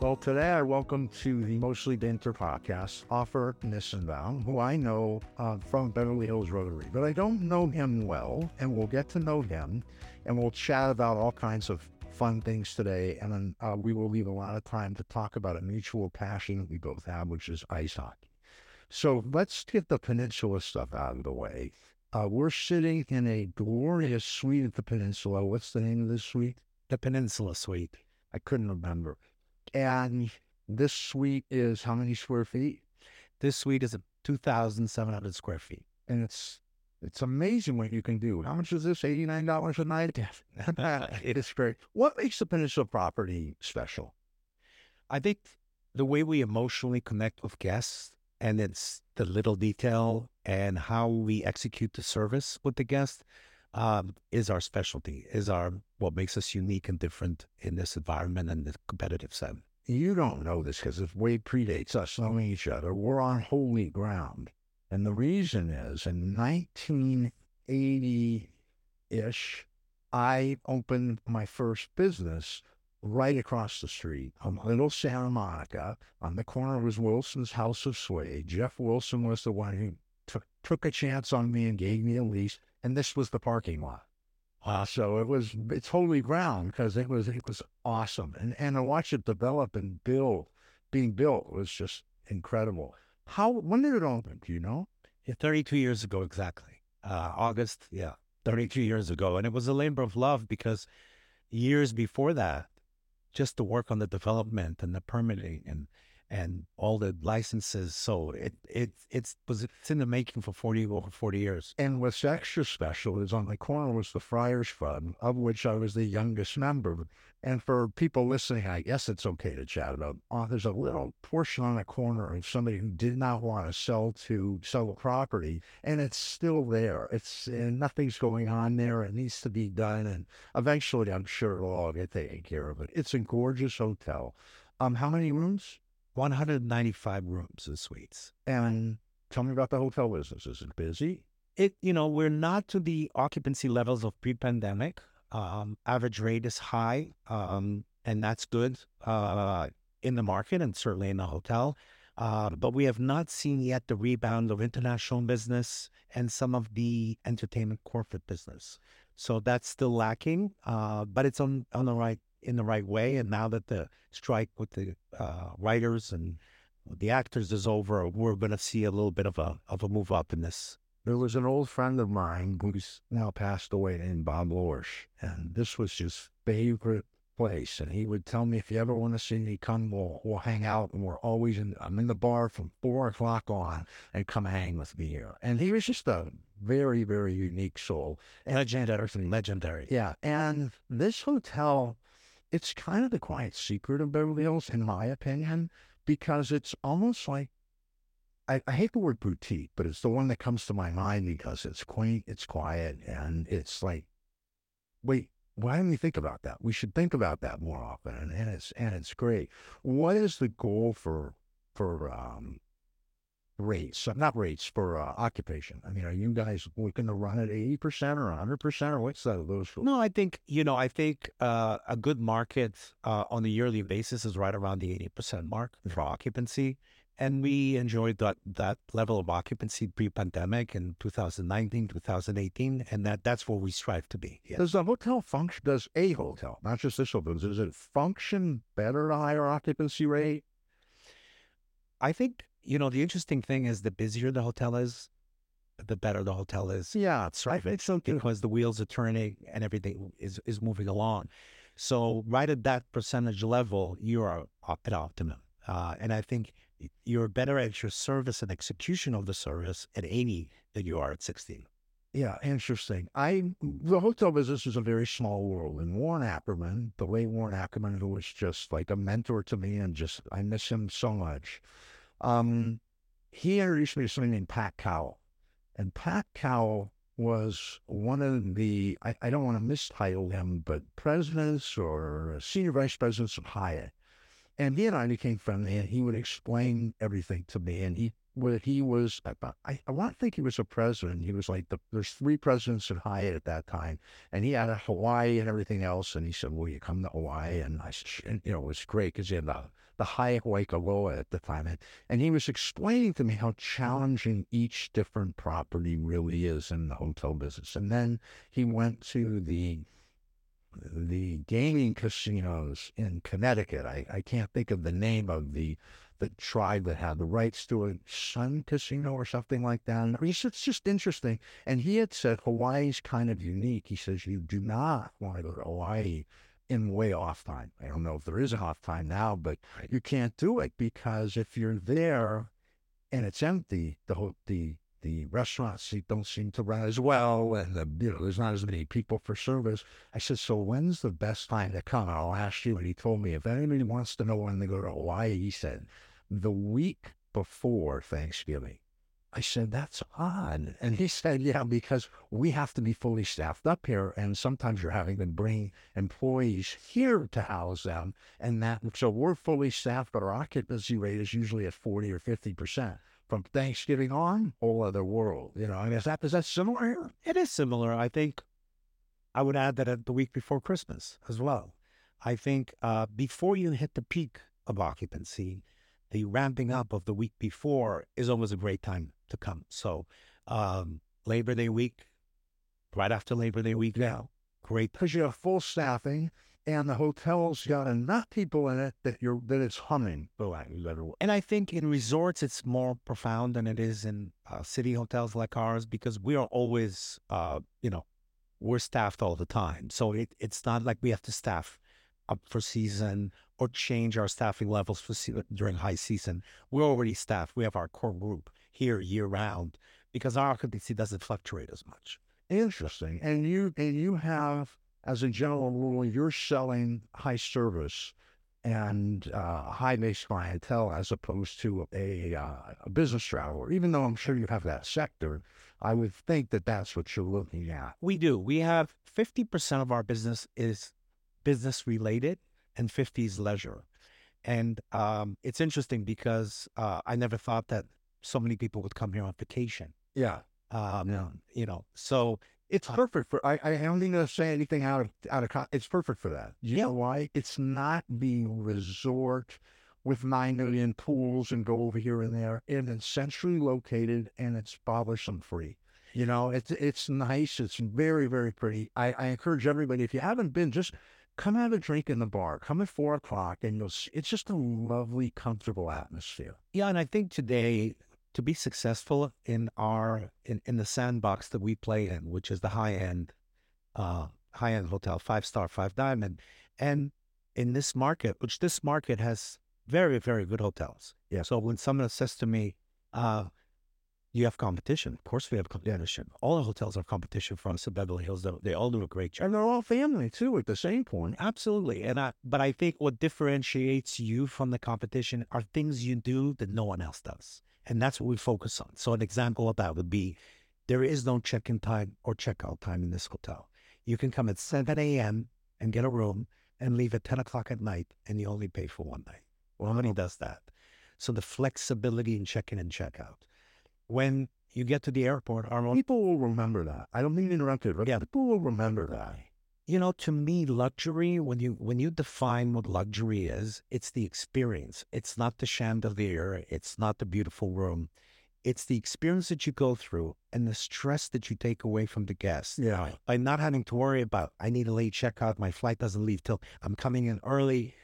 Well, today I welcome to the Mostly Banter podcast Offer Nissenbaum, who I know uh, from Beverly Hills Rotary, but I don't know him well, and we'll get to know him, and we'll chat about all kinds of fun things today, and then uh, we will leave a lot of time to talk about a mutual passion we both have, which is ice hockey. So let's get the peninsula stuff out of the way. Uh, we're sitting in a glorious suite at the peninsula. What's the name of this suite? The Peninsula Suite. I couldn't remember. And this suite is how many square feet? This suite is a 2,700 square feet. And it's it's amazing what you can do. How much is this? Eighty nine dollars a night. it is great. What makes the Peninsula property special? I think the way we emotionally connect with guests, and it's the little detail and how we execute the service with the guest, um, is our specialty. Is our what makes us unique and different in this environment and the competitive set. You don't know this because it way predates us knowing each other. We're on holy ground. And the reason is in 1980 ish, I opened my first business right across the street on Little Santa Monica. On the corner was Wilson's House of Suede. Jeff Wilson was the one who took, took a chance on me and gave me a lease. And this was the parking lot. Uh, so it was it's holy ground because it was it was awesome. And and to watch it develop and build being built was just incredible. How when did it open? Do you know? Yeah, 32 years ago exactly. Uh, August, yeah, 32 years ago, and it was a labor of love because years before that, just to work on the development and the permitting and and all the licenses. So it it it's was it's in the making for forty over forty years. And what's extra special is on the corner was the Friars Fund, of which I was the youngest member. And for people listening, I guess it's okay to chat about. Oh, there's a little portion on the corner of somebody who did not want to sell to sell the property, and it's still there. It's and nothing's going on there. It needs to be done, and eventually, I'm sure it'll all get taken care of. It. It's a gorgeous hotel. Um, how many rooms? 195 rooms and suites. And tell me about the hotel business. Is it busy? It, you know, we're not to the occupancy levels of pre-pandemic. Um, average rate is high, um, and that's good uh, in the market and certainly in the hotel. Uh, but we have not seen yet the rebound of international business and some of the entertainment corporate business. So that's still lacking, uh, but it's on on the right in the right way. And now that the strike with the uh, writers and the actors is over, we're going to see a little bit of a of a move up in this. There was an old friend of mine who's now passed away in Bob Lorsch, and this was his favorite place. And he would tell me, if you ever want to see me, come, we'll, we'll hang out. And we're always in, I'm in the bar from four o'clock on and come hang with me here. And he was just a very, very unique soul. Legendary, legendary. Yeah. And this hotel it's kind of the quiet secret of Beverly Hills, in my opinion, because it's almost like I, I, hate the word boutique, but it's the one that comes to my mind because it's quaint, it's quiet, and it's like, wait, why didn't we think about that? We should think about that more often, and, and it's and it's great. What is the goal for for um, rates, uh, not rates for uh, occupation. I mean, are you guys looking to run at 80% or 100% or what's that? of Those? No, I think, you know, I think uh, a good market uh, on a yearly basis is right around the 80% mark for occupancy. And we enjoyed that, that level of occupancy pre-pandemic in 2019, 2018, and that that's where we strive to be. Does the hotel function, does a hotel, not just this hotel, does it function better at a higher occupancy rate? I think you know, the interesting thing is the busier the hotel is, the better the hotel is. Yeah, that's right. It's something because the wheels are turning and everything is, is moving along. So right at that percentage level, you are at optimum. Uh, and I think you're better at your service and execution of the service at 80 than you are at 60. Yeah, interesting. I the hotel business is a very small world, and Warren Ackerman, the late Warren Ackerman, who was just like a mentor to me, and just I miss him so much. Um, he introduced me to somebody named Pat Cowell. And Pat Cowell was one of the, I, I don't want to mistitle him, but presidents or senior vice presidents of Hyatt. And he and I became friendly, and he would explain everything to me. And he, what he was, I, I want to think he was a president. He was like the, there's three presidents at Hyatt at that time, and he had a Hawaii and everything else. And he said, "Will you come to Hawaii?" And I said, and, you know, it was great because he had the Hyatt Waikoloa at the time. And, and he was explaining to me how challenging each different property really is in the hotel business. And then he went to the the gaming casinos in Connecticut. I, I can't think of the name of the the tribe that had the rights to a Sun Casino or something like that. And he said, it's just interesting. And he had said Hawaii's kind of unique. He says you do not want to go to Hawaii in way off time. I don't know if there is an off time now, but you can't do it because if you're there and it's empty, the the the restaurants don't seem to run as well, and the, you know there's not as many people for service. I said, so when's the best time to come? I'll ask you. And he told me if anybody wants to know when they go to Hawaii, he said the week before Thanksgiving. I said, that's odd. And he said, yeah, because we have to be fully staffed up here. And sometimes you're having to bring employees here to house them. And that, so we're fully staffed, but our occupancy rate is usually at 40 or 50%. From Thanksgiving on, whole other world. You know, mean, is that, is that similar here? It is similar. I think I would add that at the week before Christmas as well. I think uh, before you hit the peak of occupancy, the ramping up of the week before is always a great time to come. So, um, Labor Day week, right after Labor Day week now, great. Because you have full staffing and the hotel's got enough people in it that you're that it's humming. And I think in resorts it's more profound than it is in uh, city hotels like ours because we are always, uh, you know, we're staffed all the time. So it, it's not like we have to staff up for season or change our staffing levels for during high season. We're already staffed. We have our core group here year round because our occupancy doesn't fluctuate as much. Interesting. And you and you have, as a general rule, you're selling high service and uh, high base clientele as opposed to a, uh, a business traveler. Even though I'm sure you have that sector, I would think that that's what you're looking at. We do. We have 50% of our business is business related and 50s leisure. And um, it's interesting because uh, I never thought that so many people would come here on vacation. Yeah. Um, yeah. You know, so it's perfect for. I, I don't think to say anything out of out of. It's perfect for that. You yeah. know why? It's not being resort with nine million pools and go over here and there. And it's centrally located and it's bothersome free. You know, it's it's nice. It's very very pretty. I, I encourage everybody if you haven't been, just come have a drink in the bar. Come at four o'clock, and you'll. See, it's just a lovely, comfortable atmosphere. Yeah, and I think today to be successful in our in, in the sandbox that we play in, which is the high end, uh, high end hotel, five star, five diamond, and in this market, which this market has very very good hotels. Yeah. So when someone says to me, uh, you have competition. Of course, we have competition. All the hotels have competition for us at Beverly Hills. They all do a great job, and they're all family too. At the same point, absolutely. And I, but I think what differentiates you from the competition are things you do that no one else does, and that's what we focus on. So, an example of that would be there is no check-in time or check-out time in this hotel. You can come at 7 a.m. and get a room, and leave at 10 o'clock at night, and you only pay for one night. Well, how many does that? So the flexibility in check-in and check-out when you get to the airport, our people will remember that. I don't mean to interrupt you, but yeah, people will remember that. You know, to me, luxury when you when you define what luxury is, it's the experience. It's not the chandelier. It's not the beautiful room. It's the experience that you go through and the stress that you take away from the guests. Yeah. By not having to worry about I need a late checkout, my flight doesn't leave till I'm coming in early.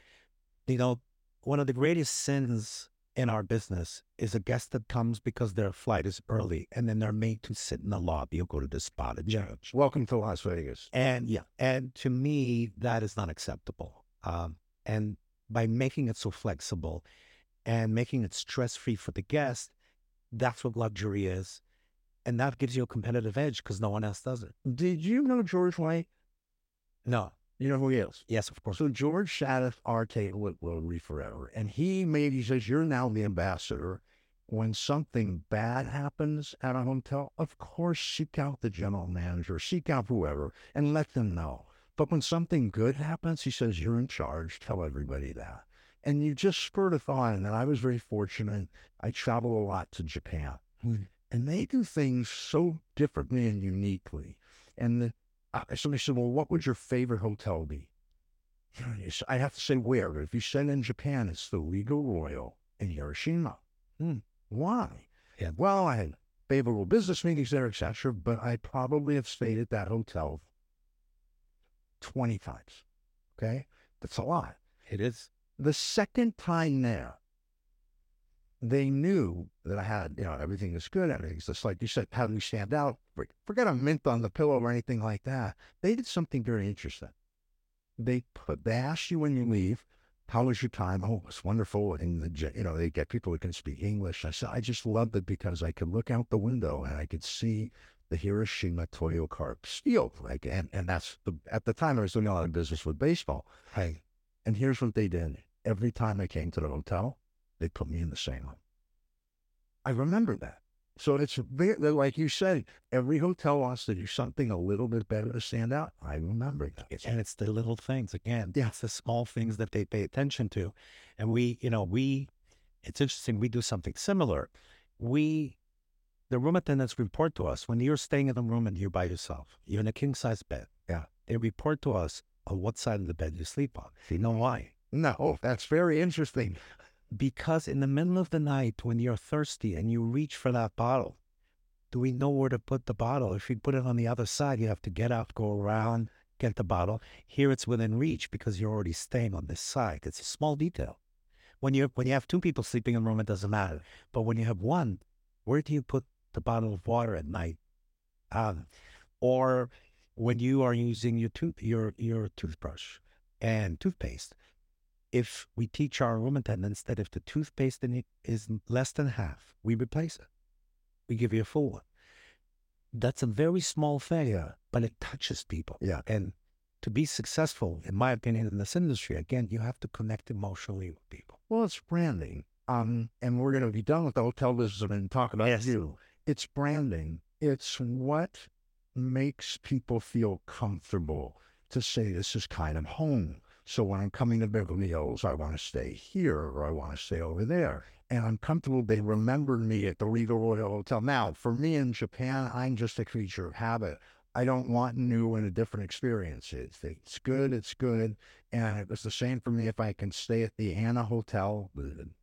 You know, one of the greatest sins in our business is a guest that comes because their flight is early and then they're made to sit in the lobby or go to the spa to change. Welcome to Las Vegas. And yeah, and to me, that is not acceptable. Um, and by making it so flexible and making it stress free for the guest, that's what luxury is. And that gives you a competitive edge because no one else does it. Did you know George White? No. You know who he is? Yes, of course. So George sat at our table at Rotary Forever, and he made, he says, You're now the ambassador. When something bad happens at a hotel, of course, seek out the general manager, seek out whoever, and let them know. But when something good happens, he says, You're in charge. Tell everybody that. And you just spurred a thought. And I was very fortunate. I travel a lot to Japan, mm. and they do things so differently and uniquely. And the, somebody said, Well, what would your favorite hotel be? I have to say where. If you said in Japan, it's the RIHGA Royal in Hiroshima. Hmm. Why? Yeah. Well, I had favorable business meetings there, etc. But I probably have stayed at that hotel 20 times. Okay. That's a lot. It is. The second time there, they knew that I had, you know, everything is good. Everything's just like you said, how do we stand out? Forget a mint on the pillow or anything like that. They did something very interesting. They put, they ask you when you leave, how was your time? Oh, it's wonderful. And, the, you know, they get people who can speak English. I said, I just loved it because I could look out the window and I could see the Hiroshima Toyo Carp steel. Like, and, and that's the, at the time I was doing a lot of business with baseball. Right. And here's what they did. Every time I came to the hotel, they put me in the same room. I remember that. So it's very, like you said, every hotel wants to do something a little bit better to stand out. I remember that. And it's the little things again. Yeah. It's the small things that they pay attention to. And we, you know, we, it's interesting, we do something similar. We, the room attendants report to us when you're staying in a room and you're by yourself, you're in a king size bed. Yeah. They report to us on what side of the bed you sleep on. You know why? No, that's very interesting. Because in the middle of the night, when you're thirsty and you reach for that bottle, do we know where to put the bottle? If you put it on the other side, you have to get out, go around, get the bottle. Here it's within reach because you're already staying on this side. It's a small detail. When you when you have two people sleeping in a room, it doesn't matter. But when you have one, where do you put the bottle of water at night? Um, or when you are using your tooth your your toothbrush and toothpaste, if we teach our room attendants that if the toothpaste in it is less than half, we replace it. We give you a full one. That's a very small thing, Yeah. but it touches people. Yeah. And to be successful, in my opinion, in this industry, again, you have to connect emotionally with people. Well, it's branding. Um, and we're going to be done with the hotel business and talk about Yes. you. It's branding. It's what makes people feel comfortable to say this is kind of home. So when I'm coming to Beverly Hills, I want to stay here or I want to stay over there. And I'm comfortable. They remember me at the RIHGA Royal Hotel. Now, for me in Japan, I'm just a creature of habit. I don't want new and a different experience. It's, good, it's good. And it was the same for me if I can stay at the ANA Hotel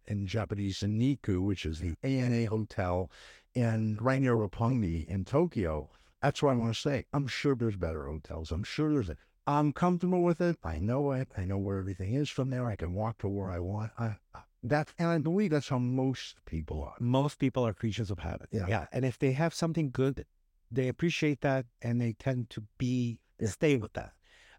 in Japanese Niku, which is the ANA Hotel in right near Roppongi in Tokyo. That's where I want to stay. I'm sure there's better hotels. I'm sure there's a, I'm comfortable with it. I know it. I know where everything is from there. I can walk to where I want. I, that, and I believe that's how most people are. Most people are creatures of habit. Yeah. Yeah. And if they have something good, they appreciate that and they tend to be Yeah. stay with that.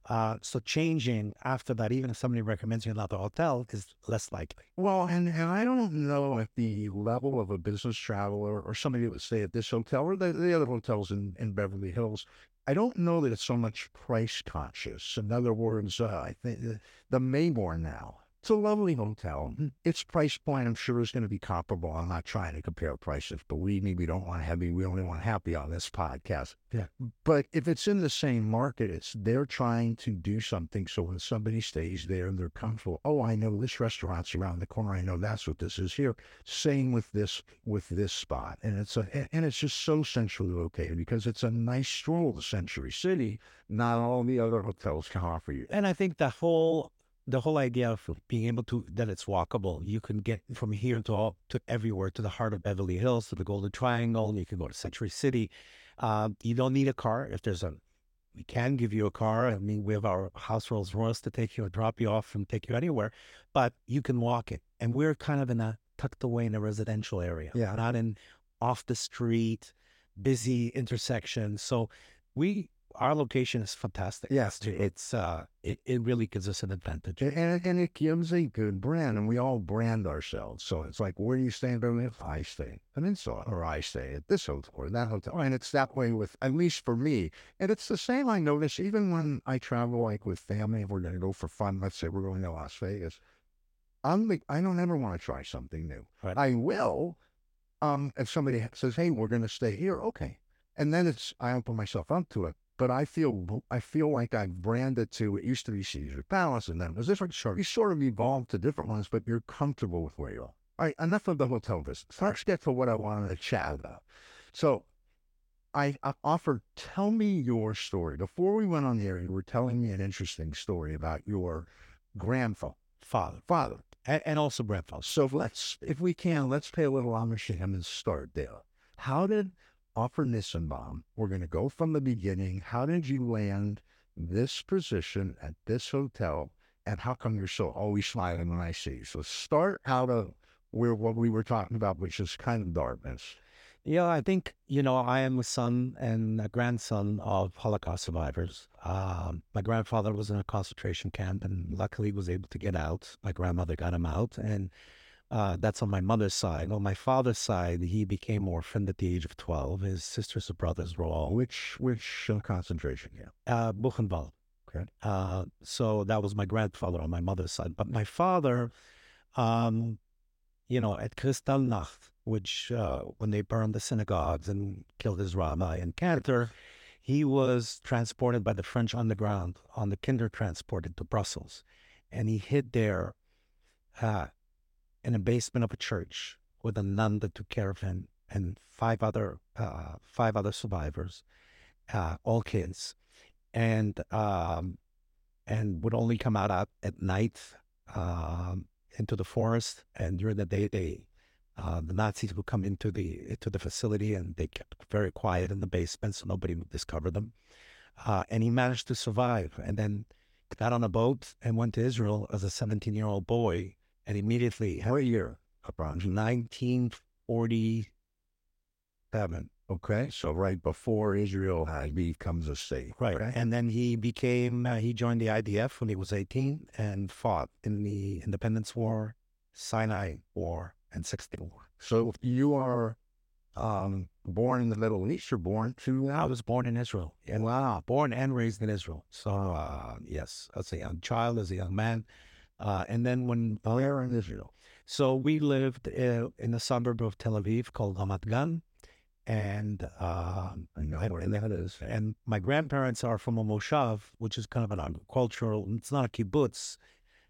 Uh, so changing after that, even if somebody recommends you another hotel, is less likely. Well, and, and I don't know if the level of a business traveler or somebody that would stay at this hotel or the, the other hotels in, in Beverly Hills, I don't know that it's so much price conscious. In other words, uh, I think the, the Maybourne now, it's a lovely hotel. Its price point, I'm sure, is going to be comparable. I'm not trying to compare prices. Believe me, we don't want heavy. We only want happy on this podcast. Yeah. But if it's in the same market, it's they're trying to do something so when somebody stays there and they're comfortable. Oh, I know this restaurant's around the corner. I know that's what this is here. Same with this with this spot, and it's a and it's just so centrally located because it's a nice stroll to Century City. Not all the other hotels can offer you. And I think the whole the whole idea of being able to that it's walkable. You can get from here to all, to everywhere to the heart of Beverly Hills to the Golden Triangle. You can go to Century City. Uh, you don't need a car if there's a. We can give you a car. I mean, we have our house Rolls Royce to take you or drop you off and take you anywhere, but you can walk it. And we're kind of in a tucked away in a residential area, Yeah. not in off the street, busy intersection. So we our location is fantastic. Yes. It's, uh it, it really gives us an advantage. And, and it gives a good brand, and we all brand ourselves. So it's like, where do you stay in Beverly Hills? I stay in Peninsula, or I stay at this hotel or that hotel. And it's that way with, at least for me. And it's the same I notice even when I travel, like with family, if we're going to go for fun, let's say we're going to Las Vegas. I'm like, I don't ever want to try something new. Right. I will, um, if somebody says, "Hey, we're going to stay here," okay, and then it's I open myself up to it. But I feel I feel like I've branded to it used to be Caesar Palace, and then was different. Sure, you sort of evolved to different ones, but you're comfortable with where you are. All right, enough of the hotel business. Let's get to what I wanted to chat about. So, I, I Offer, tell me your story. Before we went on the air, you were telling me an interesting story about your grandfather, Father. father. And, and also grandfather. So let's, if we can, let's pay a little homage to him and start there. How did Offer Nissenbaum, we're going to go from the beginning. How did you land this position at this hotel? And how come you're so always smiling when I see you? So start out of where what we were talking about, which is kind of darkness. Yeah, I think, you know, I am a son and a grandson of Holocaust survivors. Um, my grandfather was in a concentration camp and luckily was able to get out. My grandmother got him out. And uh, that's on my mother's side. On my father's side, he became orphaned at the age of 12. His sisters and brothers were all Which which uh, concentration camp? uh, Buchenwald. Okay. Uh, so that was my grandfather on my mother's side. But my father, um, you know, at Kristallnacht, which uh, when they burned the synagogues and killed his rabbi in Cantor, he was transported by the French underground on the Kinder transported to Brussels. And he hid there uh, in a basement of a church with a nun that took care of him and five other uh, five other survivors, uh, all kids and um, and would only come out at, at night um, into the forest. And during the day, they uh, the Nazis would come into the into the facility, and they kept very quiet in the basement, so nobody would discover them. Uh, and he managed to survive, and then got on a boat and went to Israel as a 17 year old boy, and immediately how What year? Approximately. 1947. Okay, so right before Israel had becomes a state. Right. Okay? And then he became, uh, he joined the IDF when he was 18 and fought in the Independence War, Sinai War, and 60 War. So you are um, born in the Middle East. You're born to I was born in Israel. Yeah. Wow. Born and raised in Israel. So, uh, yes, as a young child, as a young man. Uh, and then when, in Israel? so we lived uh, in a suburb of Tel Aviv called Ramat Gan. And, I know and- where and that is. and my grandparents are from a moshav, which is kind of an agricultural. It's not a kibbutz.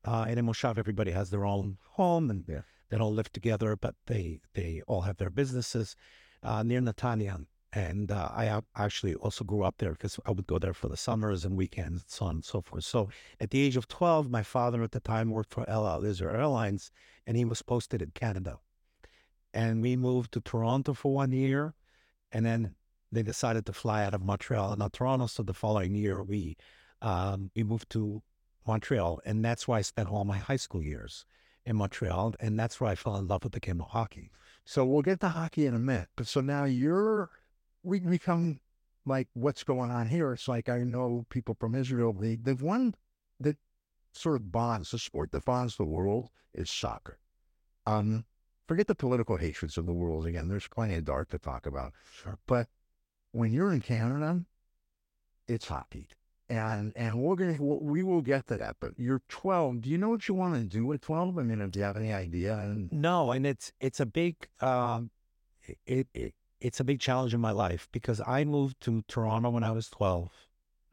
Uh, in a moshav, everybody has their own home and Yeah. they don't live together, but they they all have their businesses uh, near Netanya. And uh, I actually also grew up there because I would go there for the summers and weekends, and so on and so forth. So at the age of 12, my father at the time worked for El Al Israel Airlines, and he was posted in Canada. And we moved to Toronto for one year, and then they decided to fly out of Montreal, and not Toronto. So the following year, we um, we moved to Montreal, and that's where I spent all my high school years in Montreal, and that's where I fell in love with the game of hockey. So we'll get to hockey in a minute. But so now you're, we become like what's going on here. It's like I know people from Israel. The the one that sort of bonds the sport that bonds the world is soccer. Um, forget the political hatreds of the world again. There's plenty of dark to talk about. Sure. But when you're in Canada, it's hockey. And and we're gonna we will get to that. But you're 12. Do you know what you want to do at 12? I mean, do you have any idea? And No, and it's it's a big um, it, it it's a big challenge in my life because I moved to Toronto when I was twelve,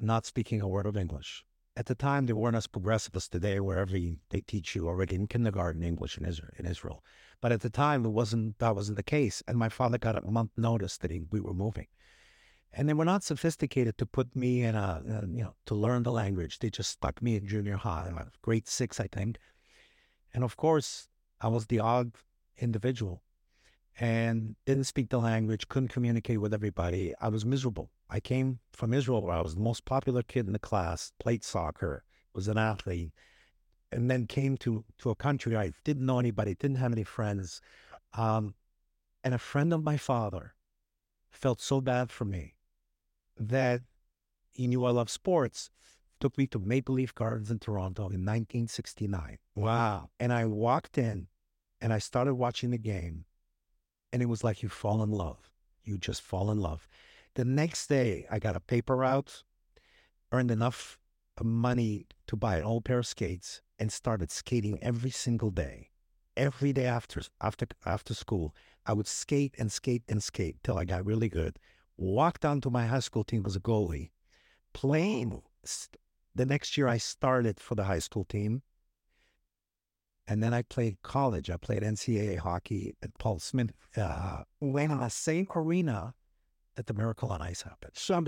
not speaking a word of English. At the time, they weren't as progressive as today, where every they teach you already in kindergarten English in Israel. In Israel, but at the time, it wasn't that wasn't the case. And my father got a month notice that he, we were moving, and they were not sophisticated to put me in a, uh, you know to learn the language. They just stuck me in junior high, uh, grade six, I think, and of course, I was the odd individual and didn't speak the language, couldn't communicate with everybody. I was miserable. I came from Israel where I was the most popular kid in the class, played soccer, was an athlete, and then came to, to a country I didn't know anybody, didn't have any friends. Um, and a friend of my father felt so bad for me that he knew I love sports, took me to Maple Leaf Gardens in Toronto in 1969. wow. And I walked in and I started watching the game, and it was like you fall in love. You just fall in love. The next day, I got a paper route, earned enough money to buy an old pair of skates, and started skating every single day. Every day after after after school, I would skate and skate and skate till I got really good. Walked onto my high school team as a goalie, playing. The next year, I started for the high school team. And then I played college. I played NCAA hockey at Paul Smith. Uh, went in the same arena that the miracle on ice happened. Some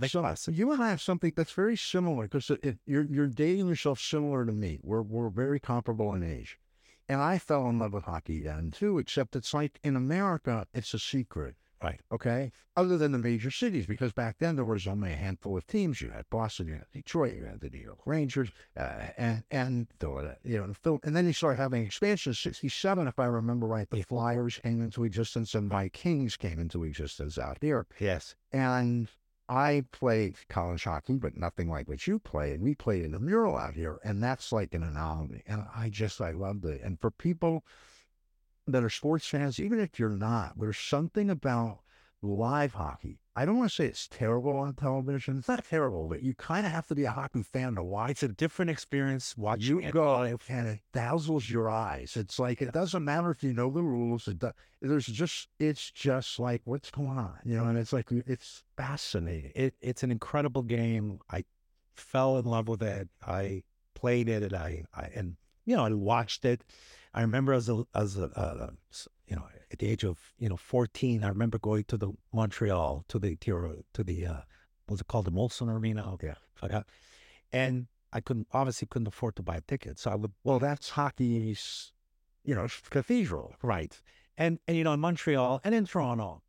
Right. So, so you and I have something that's very similar because you're you're dating yourself similar to me. We're we're very comparable in age, and I fell in love with hockey then too. Except it's like in America, it's a secret. Right. Okay. Other than the major cities, because back then there was only a handful of teams. You had Boston, you had Detroit, you had the New York Rangers, uh, and and the, you know, Phil, and then you start having expansion. Sixty-seven, if I remember right, the Flyers came into existence and the Vikings came into existence out here. Yes. And I played college hockey, but nothing like what you played. And we played in the mural out here, and that's like an anomaly. And I just, I loved it. And for people that are sports fans, even if you're not, there's something about live hockey. I don't want to say it's terrible on television. It's not terrible, but you kind of have to be a hockey fan to watch It's a different experience watching you it. go and it dazzles your eyes. It's like it doesn't matter if you know the rules. It do, there's just it's just like what's going on, you know. And it's like it's fascinating. it, it's an incredible game. I fell in love with it. I played it, and I, I and you know I watched it. I remember as a as a uh, you know at the age of you know fourteen, I remember going to the Montreal to the to to the uh, what's it called the Molson Arena. Yeah. forgot. And I couldn't obviously couldn't afford to buy a ticket, so I would Well, that's hockey's, you know, cathedral. Right. And and you know, in Montreal and in Toronto,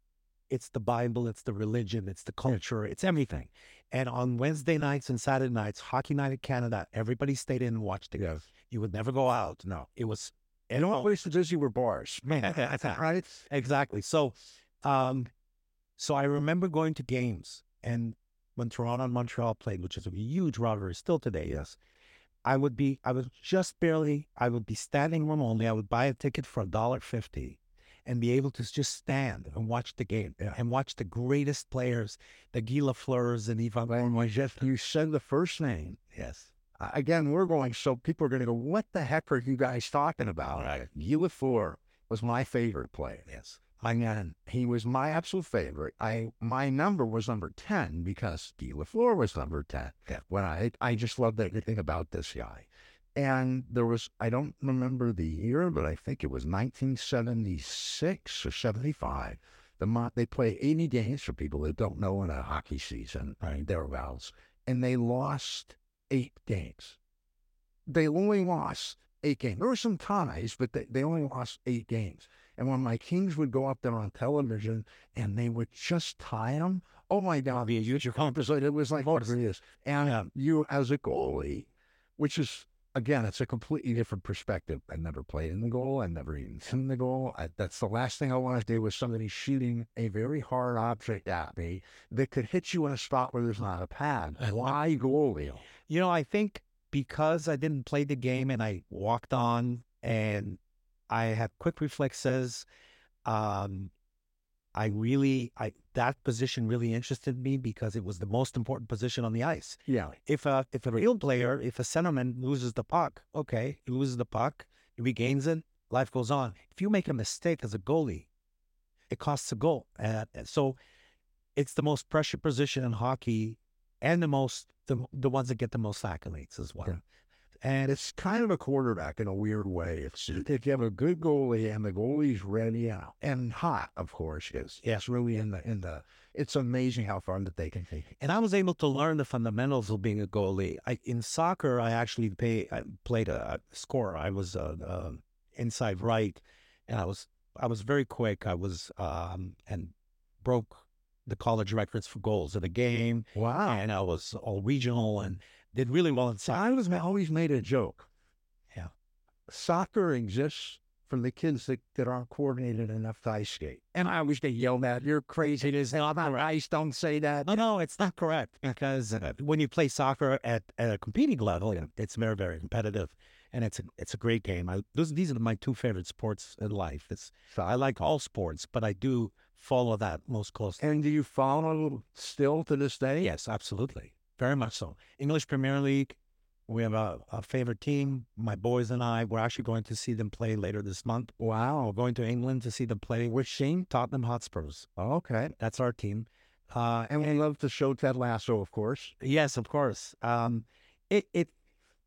it's the Bible, it's the religion, it's the culture, it's everything. And on Wednesday nights and Saturday nights, Hockey Night in Canada, everybody stayed in and watched the game. You would never go out. No, It was and all places busy were bars, Man, right? exactly. So um so I remember going to games and when Toronto and Montreal played, which is a huge rivalry still today, yes. I would be I was just barely I would be standing room only. I would buy a ticket for a dollar fifty and be able to just stand and watch the game Yeah. and watch the greatest players, the Guy Lafleurs and Ivan my you said the first name. Yes. Again, we're going, so people are going to go, what the heck are you guys talking about? Right. Lafleur was my favorite player. Yes. I mean, he was my absolute favorite. I my number was number ten because Guy Lafleur was number ten. Yeah. When I I just loved everything about this guy, and there was I don't remember the year, but I think it was 1976 or 75. The they play 80 games for people that don't know in a hockey season, Right. thereabouts, and they lost eight games. They only lost eight games. There were some ties, but they, they only lost eight games. And when my Kings would go up there on television and they would just tie them, oh my God, a huge episode. It was like oh, what it is. And Yeah. you, as a goalie, which is again, it's a completely different perspective. I never played in the goal. I never even seen the goal. I, that's the last thing I want to do is somebody shooting a very hard object at me that could hit you in a spot where there's not a pad. Why goalie? You know, I think because I didn't play the game and I walked on and I had quick reflexes, um, I really, I that position really interested me because it was the most important position on the ice. Yeah. If a if a real player, if a centerman loses the puck, okay, he loses the puck, he regains it, life goes on. If you make a mistake as a goalie, it costs a goal. Uh, so it's the most pressure position in hockey and the most the the ones that get the most accolades as well. Yeah. And It's kind of a quarterback in a weird way. It's if you have a good goalie and the goalie's ready and, and hot, of course, is it's really in the in the. It's amazing how far that they can take. and I was able to learn the fundamentals of being a goalie. I, in soccer, I actually pay, I played a, a scorer. I was uh, uh, inside right, and I was I was very quick. I was um, and broke the college records for goals in a game, Wow. and I was all regional and did really well in soccer. I was always made a joke. Yeah. Soccer exists for the kids that, that aren't coordinated enough to ice skate. And I always get yelled at, you're crazy to say, I'm not ice, don't say that. No, no, it's not correct because uh, when you play soccer at, at a competing level, it's very, very competitive, and it's a, it's a great game. I, those these are my two favorite sports in life. It's so I like all sports, but I do follow that most closely. And do you follow still to this day? Yes, absolutely, very much so. English Premier League, we have a, a favorite team. My boys and I, we're actually going to see them play later this month. Wow. We're going to England to see them play. Which team? Tottenham Hotspurs. Okay. That's our team. Uh, And we love to show Ted Lasso, of course. Yes, of course. Um, it it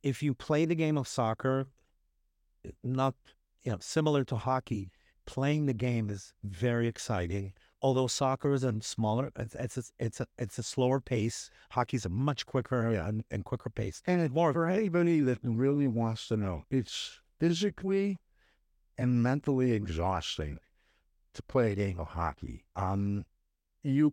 if you play the game of soccer, not you know similar to hockey, playing the game is very exciting. Although soccer is a smaller, it's it's a, it's a it's a slower pace. Hockey's a much quicker and, and quicker pace. And it, More- for anybody that really wants to know, it's physically and mentally exhausting to play a game of hockey. Um, you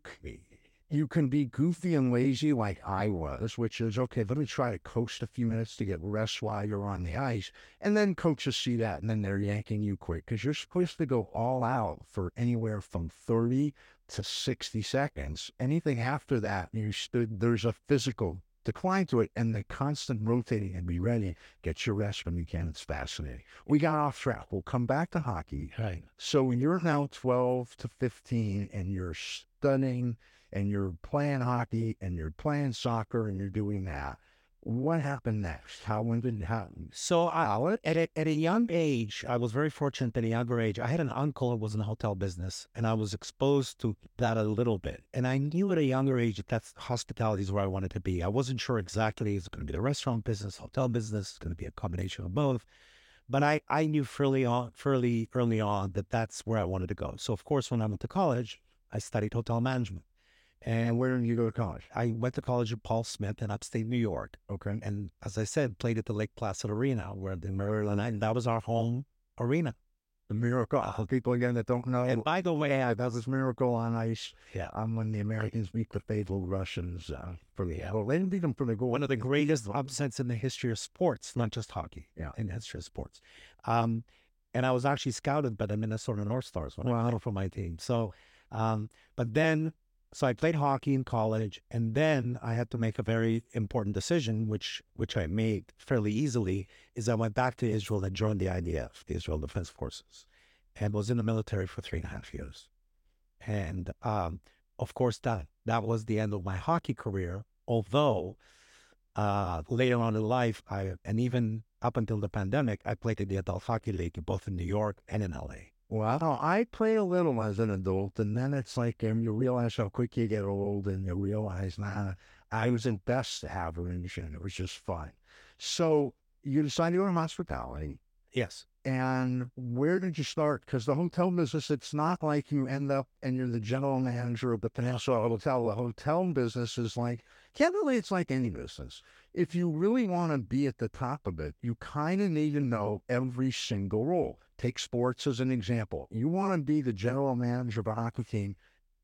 you can be goofy and lazy like I was, which is okay. Let me try to coast a few minutes to get rest while you're on the ice, and then coaches see that, and then they're yanking you quick because you're supposed to go all out for anywhere from thirty to sixty seconds. Anything after that, you stood. There's a physical decline to it, and the constant rotating and be ready. Get your rest when you can. It's fascinating. We got off track. We'll come back to hockey. Right. So when you're now 12 to 15 and you're studying and you're playing hockey and you're playing soccer and you're doing that. What happened next? How when did it happen? So I, at a, at a young age, I was very fortunate at a younger age. I had an uncle who was in the hotel business, and I was exposed to that a little bit. And I knew at a younger age that that's hospitality is where I wanted to be. I wasn't sure exactly is it going to be the restaurant business, hotel business, it's going to be a combination of both. But I, I knew fairly on, fairly early on that that's where I wanted to go. So of course, when I went to college, I studied hotel management, And where did you go to college? I went to college at Paul Smith in upstate New York Okay. and as I said, played at the Lake Placid Arena, where the Maryland, and that was our home arena. The Miracle. For people again that don't know, And by the way, I that was Miracle on Ice. yeah, Um, when the Americans beat the fatal Russians uh, for the Yeah. well, they didn't beat them for the goal. one of the greatest upsets in the history of sports, not just hockey. Yeah. in the history of sports. Um, and I was actually scouted by the Minnesota North Stars when I Wow. played for my team. So, um, but then, so I played hockey in college, and then I had to make a very important decision, which which I made fairly easily. Is I went back to Israel and joined the IDF, the Israel Defense Forces, and was in the military for three and a half years. And um, of course, that that was the end of my hockey career. Although uh, later on in life, I and even up until the pandemic, I played in the adult hockey league both in New York and in LA. Well, I play a little as an adult, and then it's like um, you realize how quick you get old, and you realize, nah, I was in best average, and it was just fun. So you decided to go to hospitality, Yes. and where did you start? Because the hotel business, it's not like you end up and you're the general manager of the Peninsula Hotel. The hotel business is like, candidly, it's like any business. If you really want to be at the top of it, you kind of need to know every single role. Take sports as an example. You want to be the general manager of a hockey team.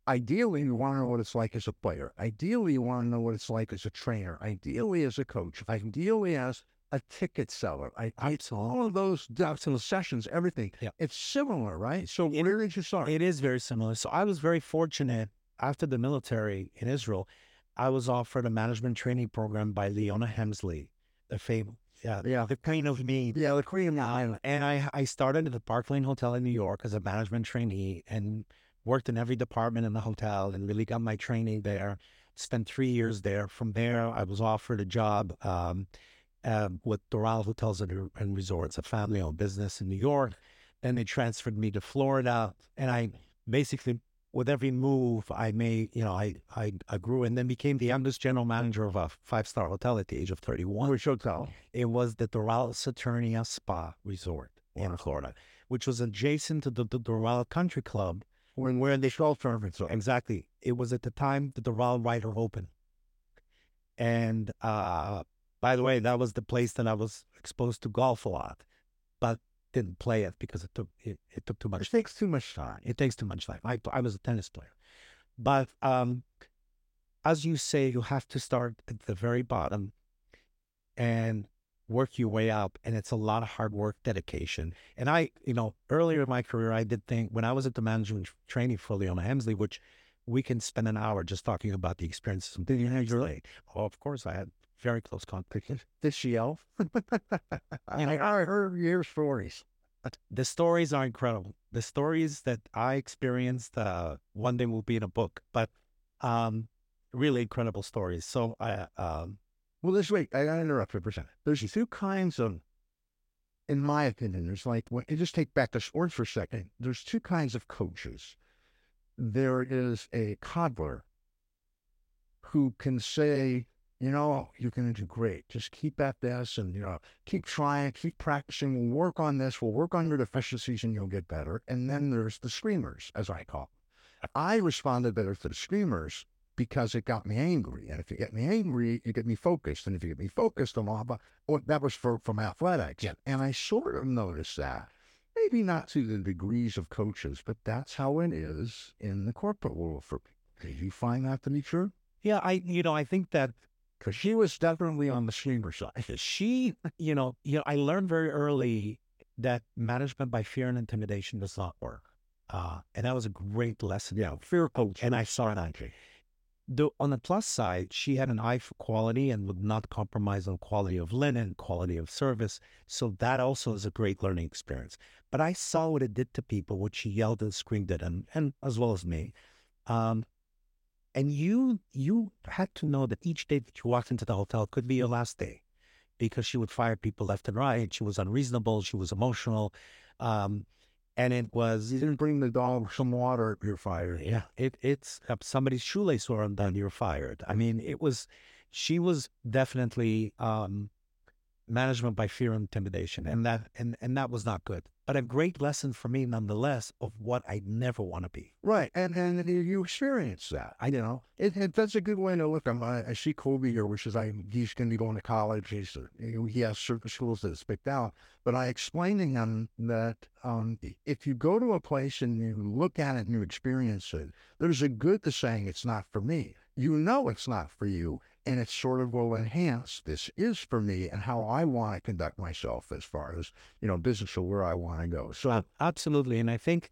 Ideally, you want to know what it's like as a player. Ideally, you want to know what it's like as a trainer. Ideally, as a coach. Ideally, as a ticket seller. I, I all of those and sessions, everything. Yeah. It's similar, right? So where did you start? It is very similar. So I was very fortunate after the military in Israel. I was offered a management training program by Leona Helmsley, the famous, yeah, yeah. the queen of me. Yeah, the Queen of the Island. And I, I started at the Park Lane Hotel in New York as a management trainee and worked in every department in the hotel and really got my training there. Spent three years there. From there, I was offered a job um, uh, with Doral Hotels and, and Resorts, a family-owned business in New York. Then they transferred me to Florida, and I basically, with every move I made, you know, I I, I grew and then became the youngest general manager of a five-star hotel at the age of 31. Which hotel? It was the Doral Saturnia Spa Resort in Florida, which was adjacent to the, the Doral Country Club. When where they fell tournaments. So Exactly. It was at the time that the Doral Ryder Open. And uh, by the way, that was the place that I was exposed to golf a lot, but didn't play it because it took it, it took too it much. takes too much time. It takes too much time. I I was a tennis player, but um, as you say, you have to start at the very bottom and work your way up, and it's a lot of hard work, dedication. And I, you know, earlier in my career, I did think when I was at the management training for Leona Helmsley, which we can spend an hour just talking about the experiences. Did you late? Oh, of course, I had very close contact. Did she yell? I, I heard your stories. the stories are incredible. The stories that I experienced, uh, one day will be in a book, but um, really incredible stories. So I, um, Well, this wait, I gotta interrupt you for a second. There's two kinds of, in my opinion, there's like, just take back to sports for a second. There's two kinds of coaches. There is a coddler who can say, you know, you're going to do great. Just keep at this and, you know, keep trying, keep practicing. We'll work on this. We'll work on your deficiencies and you'll get better. And then there's the screamers, as I call. them. I responded better to the screamers because it got me angry. And if you get me angry, you get me focused. And if you get me focused, I'm all about, well, that was for, from athletics. Yeah. And I sort of noticed that. Maybe not to the degrees of coaches, but that's how it is in the corporate world for people. Did you find that to be true? Yeah, I you know I think that Because she was definitely on the screamer side. she you know you know I learned very early that management by fear and intimidation does not work, uh, and that was a great lesson. Yeah, fear coach. and I saw that. The, on the plus side, she had an eye for quality and would not compromise on quality of linen, quality of service. So that also is a great learning experience. But I saw what it did to people, what she yelled and screamed at, and, and as well as me. Um, and you you had to know that each day that you walked into the hotel could be your last day, because she would fire people left and right. She was unreasonable. She was emotional, um, and it was You didn't bring the dog some water, you're fired. yeah, it it's uh, somebody's shoelace were undone, you're fired. I mean, it was she was definitely um management by fear and intimidation and that and and that was not good. But a great lesson for me nonetheless of what I never want to be. Right, and and you- you experience that. I know it, it. That's a good way to look. I, I see Kobe here, which is I he's going to be going to college. He's he has certain schools that it's picked out. But I explained to him that um, if you go to a place and you look at it and you experience it, there's a good to saying it's not for me. You know it's not for you, and it sort of will enhance this is for me and how I want to conduct myself as far as you know business or where I want to go. So Ab- Absolutely. And I think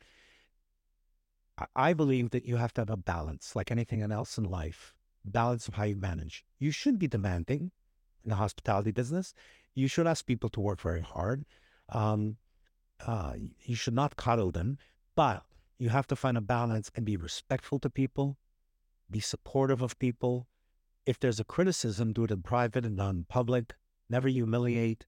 I- I believe that you have to have a balance, like anything else in life, balance of how you manage. You should be demanding in the hospitality business. You should ask people to work very hard. Um, uh, you should not coddle them, but you have to find a balance and be respectful to people, be supportive of people. If there's a criticism, do it in private and not in public. Never humiliate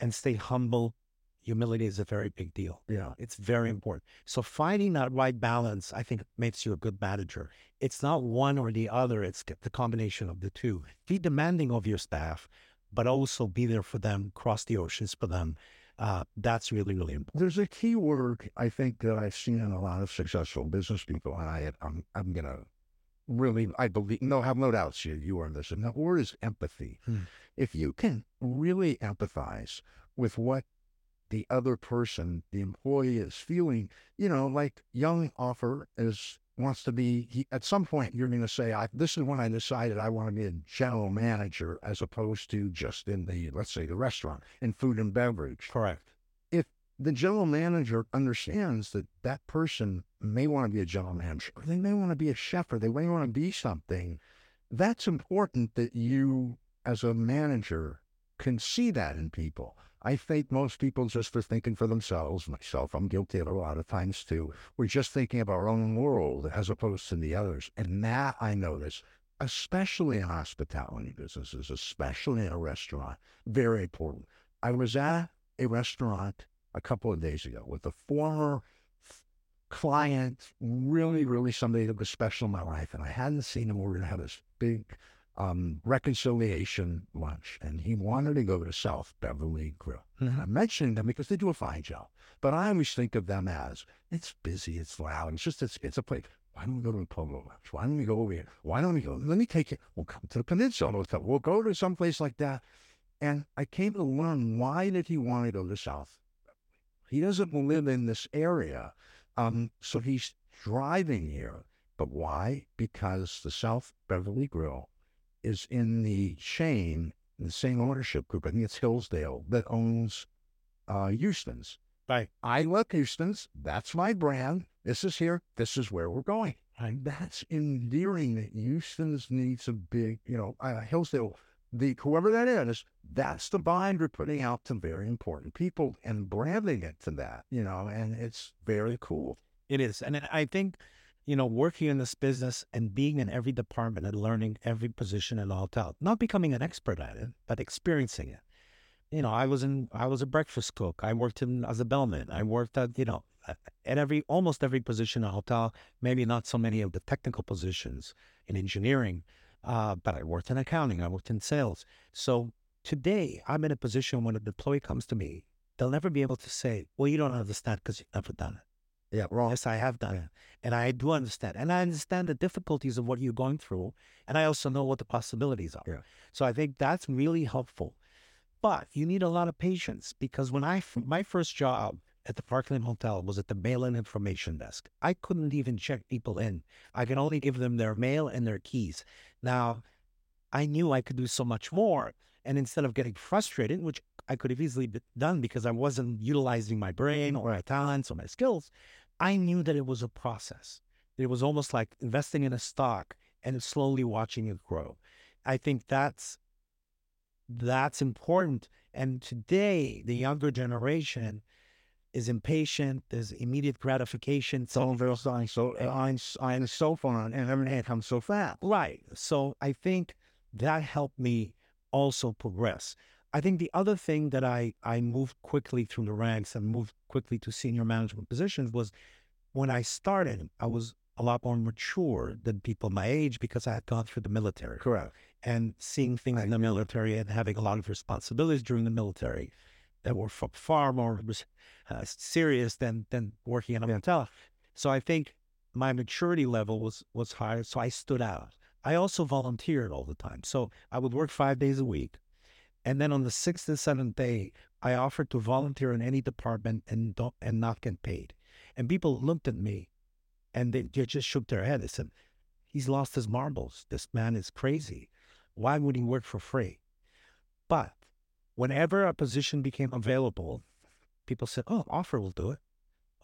and stay humble. Humility is a very big deal. yeah, It's very important. So finding that right balance, I think, makes you a good manager. It's not one or the other; it's the combination of the two. Be demanding of your staff, but also be there for them, cross the oceans for them. Uh, that's really, really important. There's a key word I think that I've seen in a lot of successful business people, and I, I'm, I'm gonna really, I believe, no, have no doubts you, you are this, and that word is empathy. Hmm. If you can really empathize with what the other person, the employee, is feeling, you know, like young Offer is wants to be. He, at some point, you're going to say, I, "This is when I decided I want to be a general manager, as opposed to just in the, let's say, the restaurant in food and beverage." Correct. The general manager understands that that person may want to be a general manager, they may want to be a chef, or they may want to be something. That's important that you, as a manager, can see that in people. I think most people just are thinking for themselves. Myself, I'm guilty of a lot of times too. We're just thinking of our own world as opposed to the others. And that I notice, especially in hospitality businesses, especially in a restaurant, very important. I was at a restaurant a couple of days ago with a former client, really, really somebody that was special in my life. And I hadn't seen him. We were going to have this big um, reconciliation lunch. And he wanted to go to South Beverly Grill. And I'm mentioning them because they do a fine job. But I always think of them as it's busy, it's loud, it's just, it's, it's a place. Why don't we go to the Polo Lounge? Why don't we go over here? Why don't we go? Let me take you. We'll come to the Peninsula Hotel. We'll go to some place like that. And I came to learn why did he want to go to South he doesn't live in this area. Um, so he's driving here. But why? Because the South Beverly Grill is in the chain, in the same ownership group. I think it's Hillstone that owns uh, Houston's. Right. I love Houston's. That's my brand. This is here. This is where we're going. And that's endearing that Houston's needs a big, you know, uh, Hillstone the whoever that is, that's the bind we're putting out to very important people and branding it to that, you know, and it's very cool. It is. And I think, you know, working in this business and being in every department and learning every position in the hotel, not becoming an expert at it, but experiencing it. You know, I was in, I was a breakfast cook. I worked in as a bellman. I worked at, you know, at every, almost every position in a hotel, maybe not so many of the technical positions in engineering, uh, but I worked in accounting. I worked in sales. So today I'm in a position when an employee comes to me, they'll never be able to say, well, you don't understand because you've never done it Yeah, wrong. Yes, I have done it. And I do understand. And I understand the difficulties of what you're going through. And I also know what the possibilities are. Yeah. So I think that's really helpful. But you need a lot of patience because when I, my first job at the Parkland Hotel was at the mail-in information desk. I couldn't even check people in. I could only give them their mail and their keys. Now, I knew I could do so much more. And instead of getting frustrated, which I could have easily done because I wasn't utilizing my brain or my talents or my skills, I knew that it was a process. It was almost like investing in a stock and slowly watching it grow. I think that's that's important. And today, the younger generation is impatient. There's immediate gratification. So very so I'm I'm so fun and everything comes so fast. Right. So I think that helped me also progress. I think the other thing that I I moved quickly through the ranks and moved quickly to senior management positions was when I started, I was a lot more mature than people my age because I had gone through the military. Correct. And seeing things in the military and having a lot of responsibilities during the military that were far more uh, serious than than working in a hotel. So I think my maturity level was was higher. So I stood out. I also volunteered all the time. So I would work five days a week. And then on the sixth and seventh day, I offered to volunteer in any department and don't and not get paid. And people looked at me and they, they just shook their head. They said, He's lost his marbles. This man is crazy. Why would he work for free? But whenever a position became available, people said, "Oh, Offer will do it."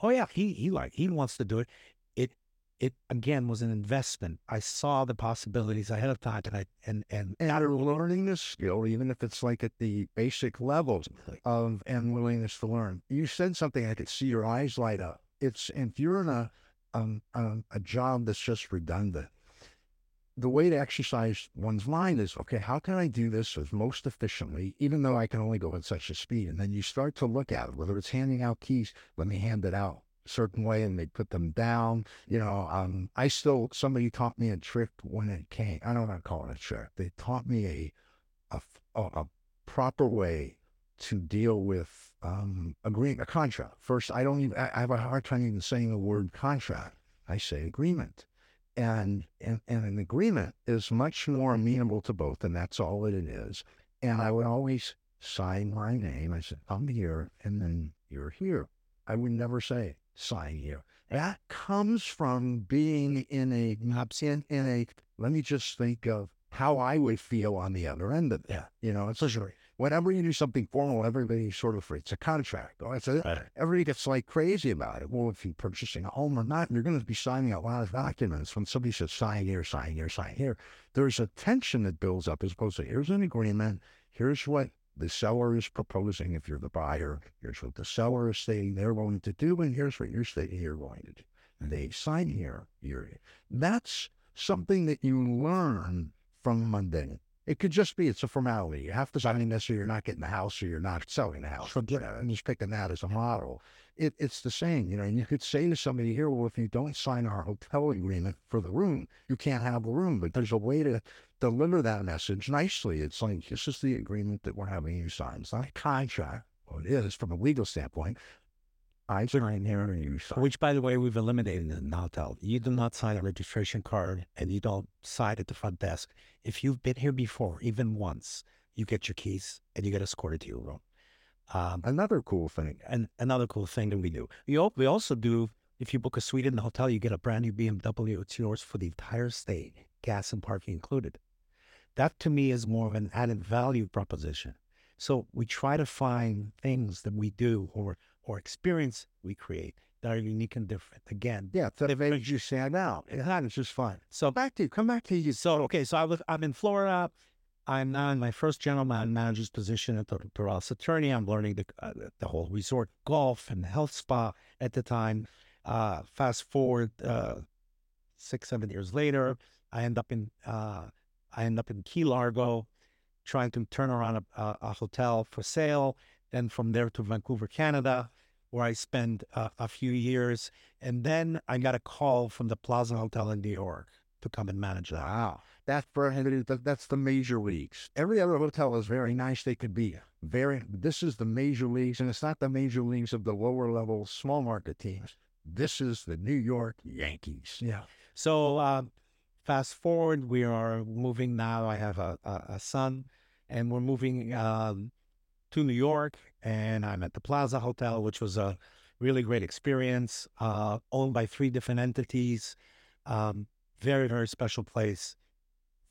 Oh yeah, he he like he wants to do it. It it again was an investment. I saw the possibilities ahead of time, and I and and and you're learning this skill, even if it's like at the basic levels of and willingness to learn. You said something I could see your eyes light up. It's if you're in a um, um, a job that's just redundant, the way to exercise one's mind is okay, how can I do this as most efficiently, even though I can only go at such a speed? And then you start to look at it, whether it's handing out keys, let me hand it out a certain way and they put them down. You know, um, I still, somebody taught me a trick when it came. I don't want to call it a trick. They taught me a, a, a proper way to deal with um, agreement, a contract. First, I don't even, I have a hard time even saying the word contract. I say agreement and, and, and an agreement is much more amenable to both, and that's all that it is. And I would always sign my name. I said, I'm here, and then you're here. I would never say sign here. That comes from being in a in, in a. Let me just think of how I would feel on the other end of that. You know, it's a sure whenever you do something formal, everybody sort of, it's a contract. Oh, it's a, right. Everybody gets like crazy about it. Well, if you're purchasing a home or not, you're going to be signing a lot of documents. When somebody says sign here, sign here, sign here, there's a tension that builds up as opposed to here's an agreement. Here's what the seller is proposing if you're the buyer. Here's what the seller is saying they're going to do, and here's what you're saying you're going to do. And they sign here. You're, that's something that you learn from mundane. It could just be it's a formality. You have to sign this or you're not getting the house or you're not selling the house. Forget it. I'm just picking that as a model. It, it's the same, you know, and you could say to somebody here, well, if you don't sign our hotel agreement for the room, you can't have a room. But there's a way to deliver that message nicely. It's like, this is the agreement that we're having you sign. It's not a contract. Well, it is from a legal standpoint, I sign here you. Which, by the way, we've eliminated in the hotel. You do not sign a registration card and you don't sign at the front desk. If you've been here before, even once, you get your keys and you get escorted to your room. Um, another cool thing. And another cool thing that we do. We, we also do, if you book a suite in the hotel, you get a brand new BMW. It's yours for the entire stay, gas and parking included. That to me is more of an added value proposition. So we try to find things that we do or or experience we create that are unique and different. Again, yeah, that makes you stand out. Yeah, it's just fun. So back to you. Come back to you. So okay, so I was I'm in Florida. I'm now in my first general manager's position at the Doral Saturnia. I'm learning the uh, the whole resort golf and health spa at the time. Uh, fast forward uh, six seven years later, I end up in uh, I end up in Key Largo, trying to turn around a, a, a hotel for sale then from there to Vancouver, Canada, where I spent uh, a few years. And then I got a call from the Plaza Hotel in New York to come and manage that. Wow. That's for that's the major leagues. Every other hotel is very nice. They could be very. This is the major leagues, and it's not the major leagues of the lower level small market teams. this is the New York Yankees. Yeah. So uh, fast forward, we are moving now. I have a, a, a son, and we're moving um, to New York, and I'm at the Plaza Hotel, which was a really great experience, uh, owned by three different entities. Um, very, very special place.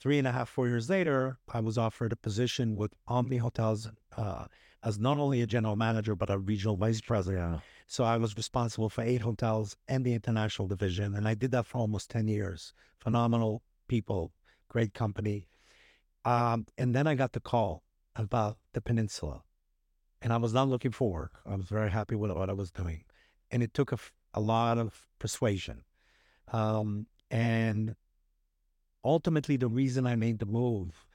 Three and a half, four years later, I was offered a position with Omni Hotels uh, as not only a general manager, but a regional vice president. So I was responsible for eight hotels and the international division. And I did that for almost 10 years. Phenomenal people, great company. Um, and then I got the call about the peninsula. And I was not looking for work. I was very happy with what I was doing. And it took a, a lot of persuasion. Um, and ultimately, the reason I made the move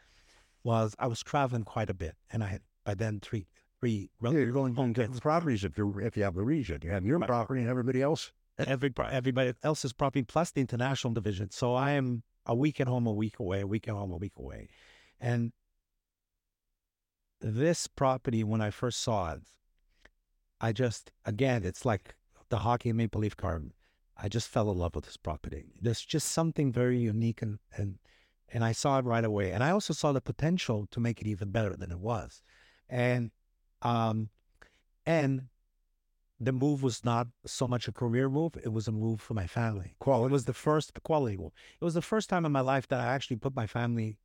was I was traveling quite a bit. And I had by then three three yeah, you're going home to properties if you if you have the region. You have your property and everybody else. Every everybody else's property plus the international division. So I am a week at home, a week away, a week at home, a week away, and this property when I first saw it, I just again it's like the hockey maple leaf card. I just fell in love with this property. There's just something very unique and and and I saw it right away. And I also saw the potential to make it even better than it was. And um, and the move was not so much a career move; it was a move for my family. Quality. It was the first quality move. It was the first time in my life that I actually put my family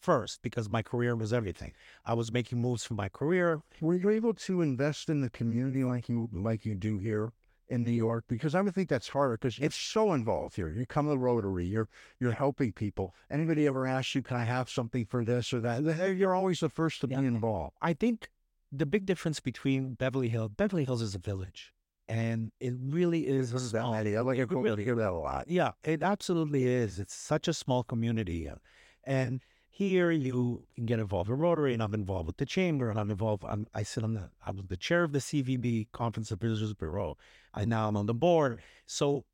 first because my career was everything. I was making moves for my career. Were you able to invest in the community like you like you do here? in New York because I would think that's harder because it's so involved here. You come to the Rotary, you're you're helping people. Anybody ever asks you, "Can I have something for this or that?" You're always the first to yeah. be involved. I think the big difference between Beverly Hills, Beverly Hills is a village, and it really is. This is that idea. Like I really hear that a lot. Yeah, it absolutely is. It's such a small community, and here you can get involved in Rotary, and I'm involved with the chamber, and I'm involved. I'm, I sit on the. I was the chair of the CVB Conference of Visitors Bureau. I now I'm on the board. So,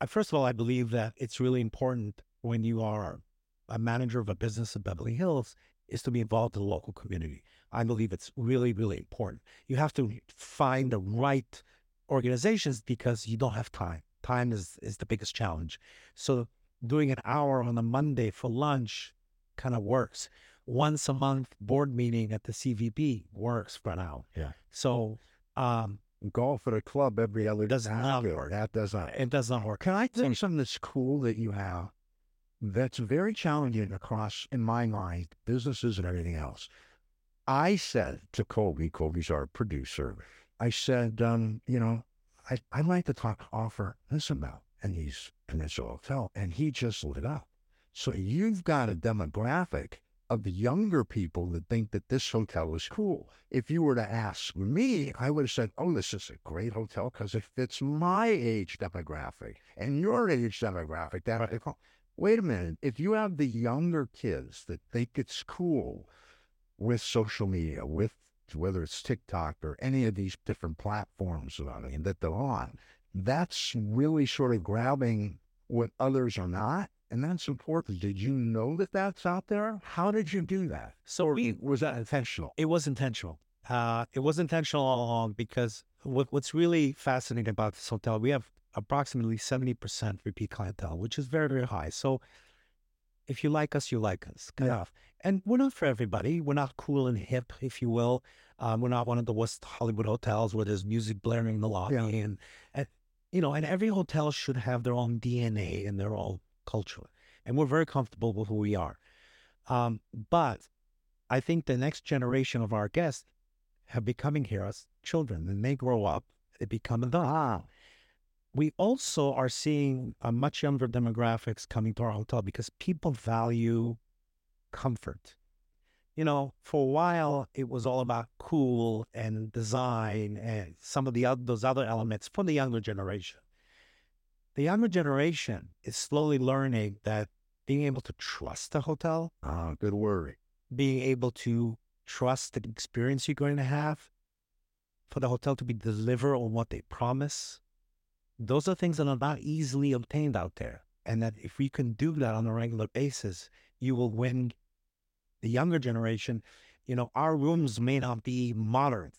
I, first of all, I believe that it's really important when you are a manager of a business in Beverly Hills is to be involved in the local community. I believe it's really, really important. You have to find the right organizations because you don't have time. Time is, is the biggest challenge. So doing an hour on a Monday for lunch kind of works. Once a month board meeting at the CVB works for now. Yeah. So um, golf at a club every other does not work. That does not. It does not work. Can I tell you something that's cool that you have? That's very challenging across, in my mind, businesses and everything else. I said to Colby, Colby's our producer, I said, um, you know, I, I'd like to talk offer this about. And he's Peninsula Hotel. And he just lit up. So you've got a demographic of the younger people that think that this hotel is cool. If you were to ask me, I would have said, oh, this is a great hotel because it fits my age demographic and your age demographic. That right. Wait a minute. If you have the younger kids that think it's cool with social media, with whether it's TikTok or any of these different platforms that they're on, that's really sort of grabbing what others are not and that's important. Did you know that that's out there? How did you do that? So we, was that intentional? It was intentional. Uh, it was intentional all along because what, what's really fascinating about this hotel, we have approximately 70% repeat clientele, which is very, very high. So if you like us, you like us. Kind yeah. Of. And we're not for everybody. We're not cool and hip, if you will. Um, we're not one of the West Hollywood hotels where there's music blaring in the lobby. Yeah. And, and, you know, and every hotel should have their own DNA and their own culturally. And we're very comfortable with who we are. Um, but I think the next generation of our guests have been coming here as children and they grow up, they become adults. Ah. We also are seeing a much younger demographics coming to our hotel because people value comfort. You know, for a while it was all about cool and design and some of the other, those other elements for the younger generation. The younger generation is slowly learning that being able to trust a hotel. Ah, good word. Being able to trust the experience you're going to have, for the hotel to be deliver on what they promise. Those are things that are not easily obtained out there. And that if we can do that on a regular basis, you will win the younger generation. You know, our rooms may not be modern,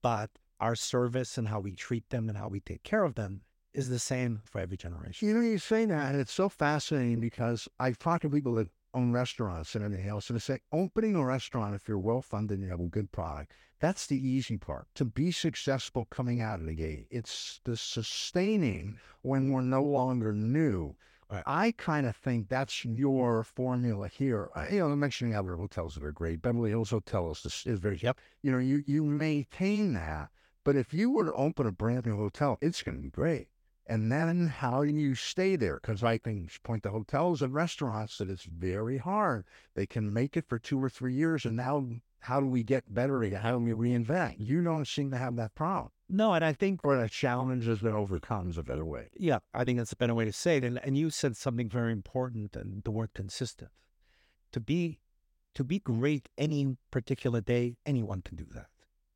but our service and how we treat them and how we take care of them is the same for every generation. You know, you say that, and it's so fascinating because I've talked to people that own restaurants and everything else, and they say opening a restaurant, if you're well funded and you have a good product, that's the easy part. To be successful coming out of the gate, it's the sustaining when we're no longer new. Right. I kind of think that's your formula here. I, you know, I'm mentioning other hotels that are great. Beverly Hills Hotel is, is very, Yep. you know, you, you maintain that. But if you were to open a brand new hotel, it's going to be great. And then how do you stay there? Because I can point to hotels and restaurants that it's very hard. They can make it for two or three years. And now, how do we get better? How do we reinvent? You don't seem to have that problem. No, and I think Or the challenges that overcomes a better way. Yeah, I think that's a better way to say it. And and you said something very important, and the word consistent. To be to be great any particular day, anyone can do that.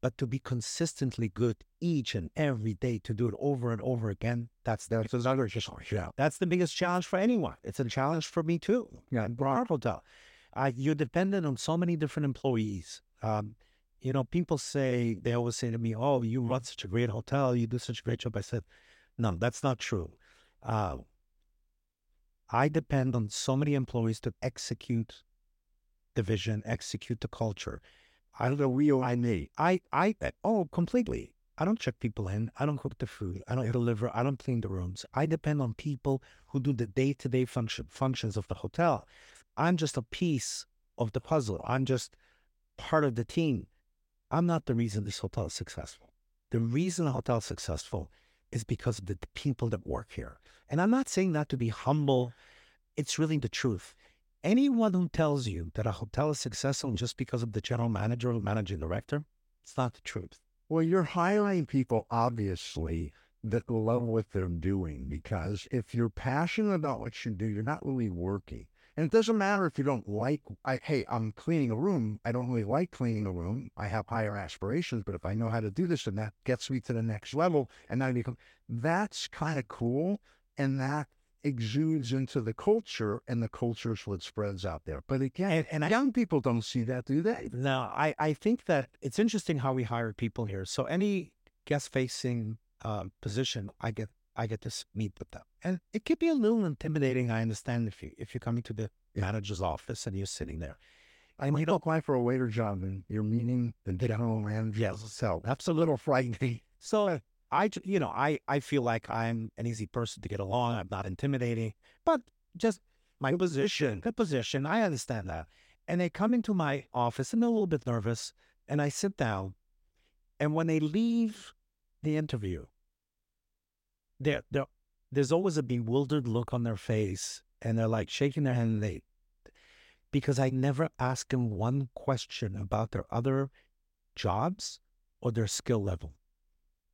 But to be consistently good each and every day, to do it over and over again, that's the, That's another yeah. that's the biggest challenge for anyone. It's a challenge for me too. Yeah. In hotel, uh, you're dependent on so many different employees. Um, you know, people say they always say to me, "Oh, you run such a great hotel. You do such a great job." I said, "No, that's not true. Uh, I depend on so many employees to execute the vision, execute the culture. I don't know, or I me. I, I, oh, completely. I don't check people in. I don't cook the food. I don't deliver. I don't clean the rooms. I depend on people who do the day-to-day function functions of the hotel. I'm just a piece of the puzzle. I'm just part of the team. I'm not the reason this hotel is successful. The reason the hotel is successful is because of the people that work here. And I'm not saying that to be humble. It's really the truth. Anyone who tells you that a hotel is successful just because of the general manager or managing director, it's not the truth. Well, you're hiring people, obviously, that love what they're doing because if you're passionate about what you do, you're not really working. And it doesn't matter if you don't like, I, hey, I'm cleaning a room. I don't really like cleaning a room. I have higher aspirations, but if I know how to do this and that gets me to the next level, and now I become, that's kind of cool. And that exudes into the culture, and the culture is what spreads out there. But again, And, and I, young people don't see that, do they? no, I, I think that it's interesting how we hire people here. So any guest facing uh, position, I get I get to meet with them, and it could be a little intimidating. I understand if you if you're coming to the manager's office and you're sitting there. I might apply for a waiter job and you're meeting the general manager. Yes. So that's a little frightening. So I, you know, I, I feel like I'm an easy person to get along. I'm not intimidating, but just my position, the position, I understand that. And they come into my office and they're a little bit nervous. And I sit down. And when they leave the interview, they're, they're, there's always a bewildered look on their face. And they're like shaking their hand. And they, because I never ask them one question about their other jobs or their skill level.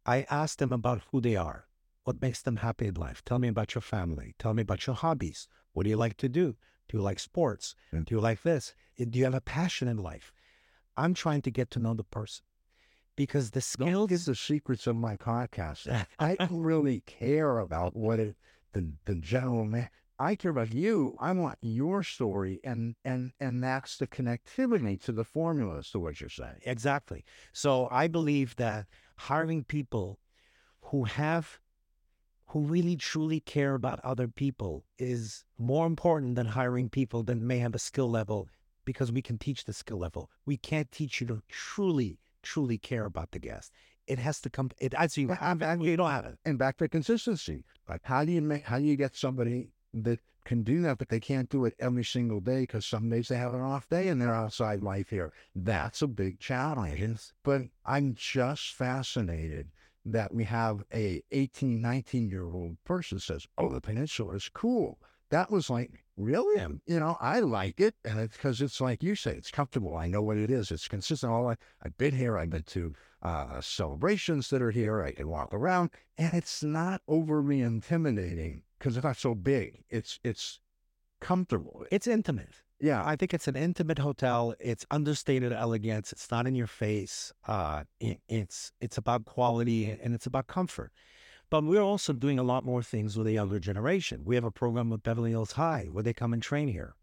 I ask them about who they are, what makes them happy in life. Tell me about your family. Tell me about your hobbies. What do you like to do? Do you like sports? Do you like this? Eh, Do you have a passion in life? I'm trying to get to know the person because the Don't give the secrets of my podcast. I don't really care about what it, the the general man. I care about you. I want your story, and and and that's the connectivity to the formulas to what you're saying. Exactly. So I believe that hiring people who have, who really truly care about other people is more important than hiring people that may have a skill level because we can teach the skill level. We can't teach you to truly, truly care about the guest. It has to come, it actually, you have, you don't have it. And back to consistency. Like how do you make how do you get somebody that can do that, but they can't do it every single day because some days they have an off day in their outside life here. That's a big challenge. But I'm just fascinated that we have a 18, 19 year old person says, "Oh, the peninsula is cool." That was like, really? You know, I like it, and it's because it's like you say, it's comfortable. I know what it is. It's consistent. All I, I've been here. I've been to uh, celebrations that are here. I can walk around, and it's not overly intimidating because it's not so big. It's it's comfortable. It's intimate. Yeah, I think it's an intimate hotel. It's understated elegance. It's not in your face. Uh, it, it's it's about quality and it's about comfort. But we're also doing a lot more things with the younger generation. We have a program with Beverly Hills High where they come and train here.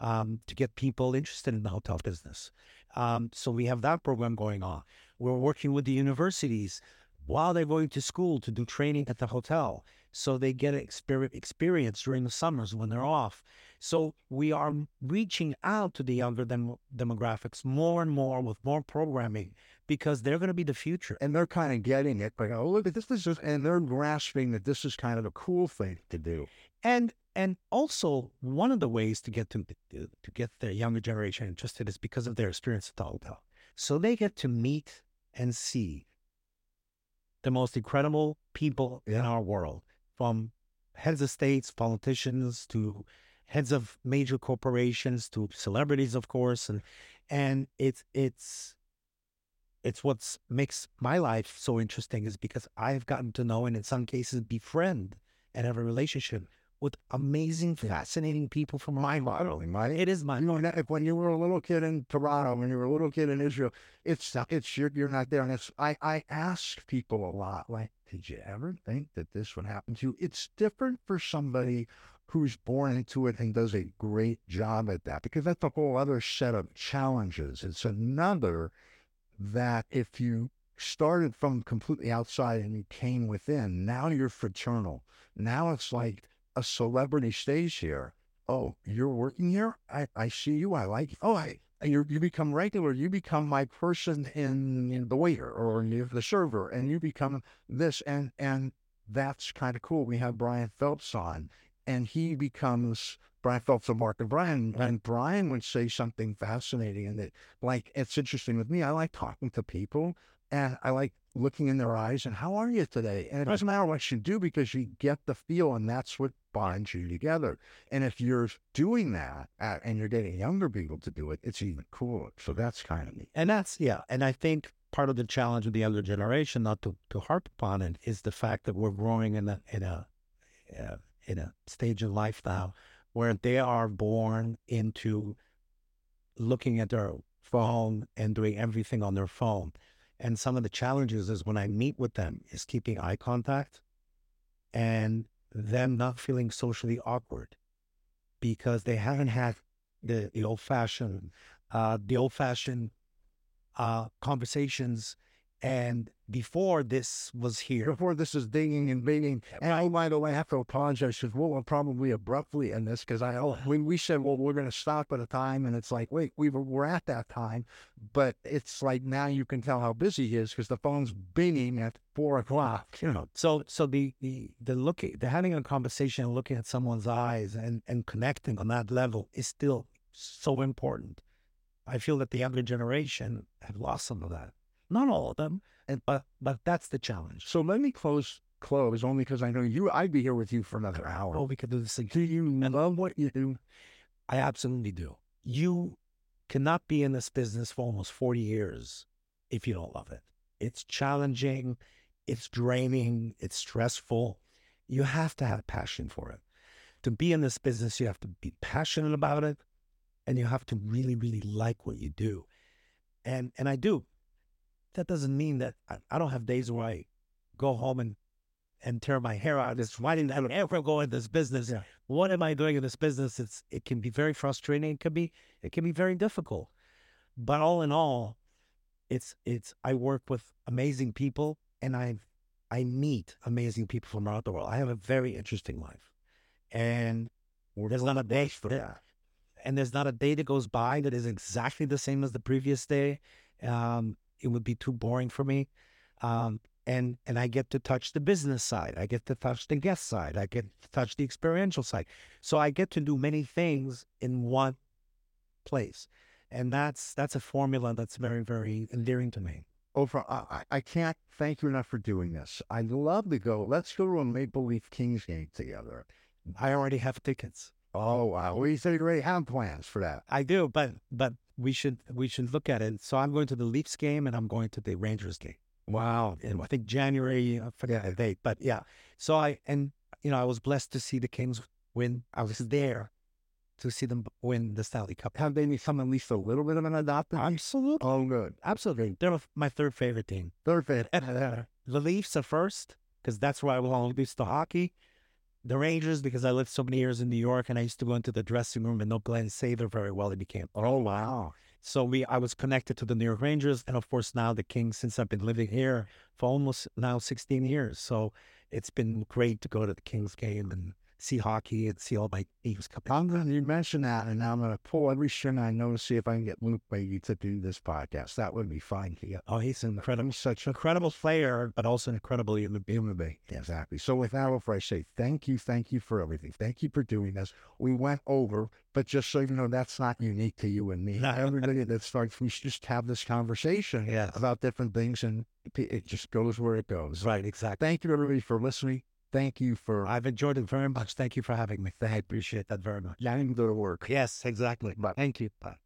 um, to get people interested in the hotel business. Um, so we have that program going on. We're working with the universities while they're going to school to do training at the hotel so they get exper- experience during the summers when they're off. So we are reaching out to the younger dem- demographics more and more with more programming because they're going to be the future. And they're kind of getting it, like, oh, look at this, this is, and they're grasping that this is kind of a cool thing to do. And and also one of the ways to get to to get the younger generation interested is because of their experience at the hotel. So they get to meet and see the most incredible people in our world, from heads of states, politicians to heads of major corporations to celebrities, of course, and and it's it's it's what's makes my life so interesting is because I've gotten to know and in some cases befriend and have a relationship with amazing, fascinating people from my world. It is my You know, when you were a little kid in Toronto, when you were a little kid in Israel, it's it's you're, you're not there. And it's I I ask people a lot, like, did you ever think that this would happen to you? It's different for somebody who's born into it and does a great job at that because that's a whole other set of challenges. It's another that if you started from completely outside and you came within, now you're fraternal. Now it's like a celebrity stays here. Oh, you're working here? I, I see you. I like you. Oh, I you you become regular. You become my person in, in the waiter or the server, and you become this. And and that's kind of cool. We have Brian Phelps on, and he becomes Brian Phelps of Mark and Brian. And Brian would say something fascinating, and that like it's interesting with me. I like talking to people, and I like looking in their eyes and how are you today? And it doesn't matter what you do because you get the feel, and that's what binds you together. And if you're doing that uh, and you're getting younger people to do it, it's even cooler. So that's kind of neat. And that's yeah. And I think part of the challenge of the younger generation, not to, to harp upon it, is the fact that we're growing in a in a uh, in a stage of life now where they are born into looking at their phone and doing everything on their phone. And some of the challenges is when I meet with them is keeping eye contact and them not feeling socially awkward because they haven't had the, the old fashioned uh, the old fashioned uh, conversations. And before this was here, Before this is dinging and binging, and oh, I might I have to apologize because we'll uh, probably abruptly end this because I oh, when we said well we're going to stop at a time and it's like wait we were we're at that time, but it's like now you can tell how busy he is because the phone's binging at four o'clock. You know, So so the the the looking the having a conversation and looking at someone's eyes and and connecting on that level is still so important. I feel that the younger generation have lost some of that. Not all of them, and but but that's the challenge. so let me close close only because I know you. I'd be here with you for another hour. Oh, we could do this again. Do you love what you do? I absolutely do. You cannot be in this business for almost 40 years if you don't love it. It's challenging, it's draining, it's stressful. You have to have passion for it. To be in this business, you have to be passionate about it and you have to really, really like what you do. And and I do. That doesn't mean that I, I don't have days where I go home and and tear my hair out. It's why didn't I ever go in this business? Yeah. What am I doing in this business? It's it can be very frustrating. It can be it can be very difficult. But all in all, it's it's I work with amazing people and I I meet amazing people from around the world. I have a very interesting life. And there's not a day for that. And there's not a day that goes by that is exactly the same as the previous day. Um, it would be too boring for me. Um, and and I get to touch the business side. I get to touch the guest side. I get to touch the experiential side. So I get to do many things in one place, and that's that's a formula that's very very endearing to me. Offer, I, I I can't thank you enough for doing this. I'd love to go. Let's go to a Maple Leaf Kings game together. I already have tickets. Oh wow! We said you already have plans for that. I do, but but we should we should look at it. So I'm going to the Leafs game and I'm going to the Rangers game. Wow! in I think January. I forget the date, but yeah. So I and you know I was blessed to see the Kings win. I was there to see them win the Stanley Cup. Have they become at least a little bit of an adopted? Absolutely, Oh, good. absolutely. They're my third favorite team. Third favorite. The Leafs are first because that's where I belong. Leafs to hockey. The Rangers because I lived so many years in New York and I used to go into the dressing room and know Glenn Sather very well. He became Oh wow. so we I was connected to the New York Rangers and of course now the Kings since I've been living here for almost now 16 years. So it's been great to go to the Kings game and see hockey and see all my teams come in. I'm gonna you mentioned that, and I'm gonna pull every string I know to see if I can get Luc Robitaille to do this podcast. That would be fine. Yeah. Uh, oh, he's an incredible, such a incredible player, but also an incredible human being. Exactly. So with that, before I say thank you, thank you for everything. Thank you for doing this. We went over, but just so you know, that's not unique to you and me. No. Everybody that starts, we just have this conversation Yes. about different things, and it just goes where it goes. Right, exactly. Thank you, everybody, for listening. Thank you for I've enjoyed it very much. Thank you for having me. I appreciate that very much. to the work. Yes, exactly. But- Thank you. Bye.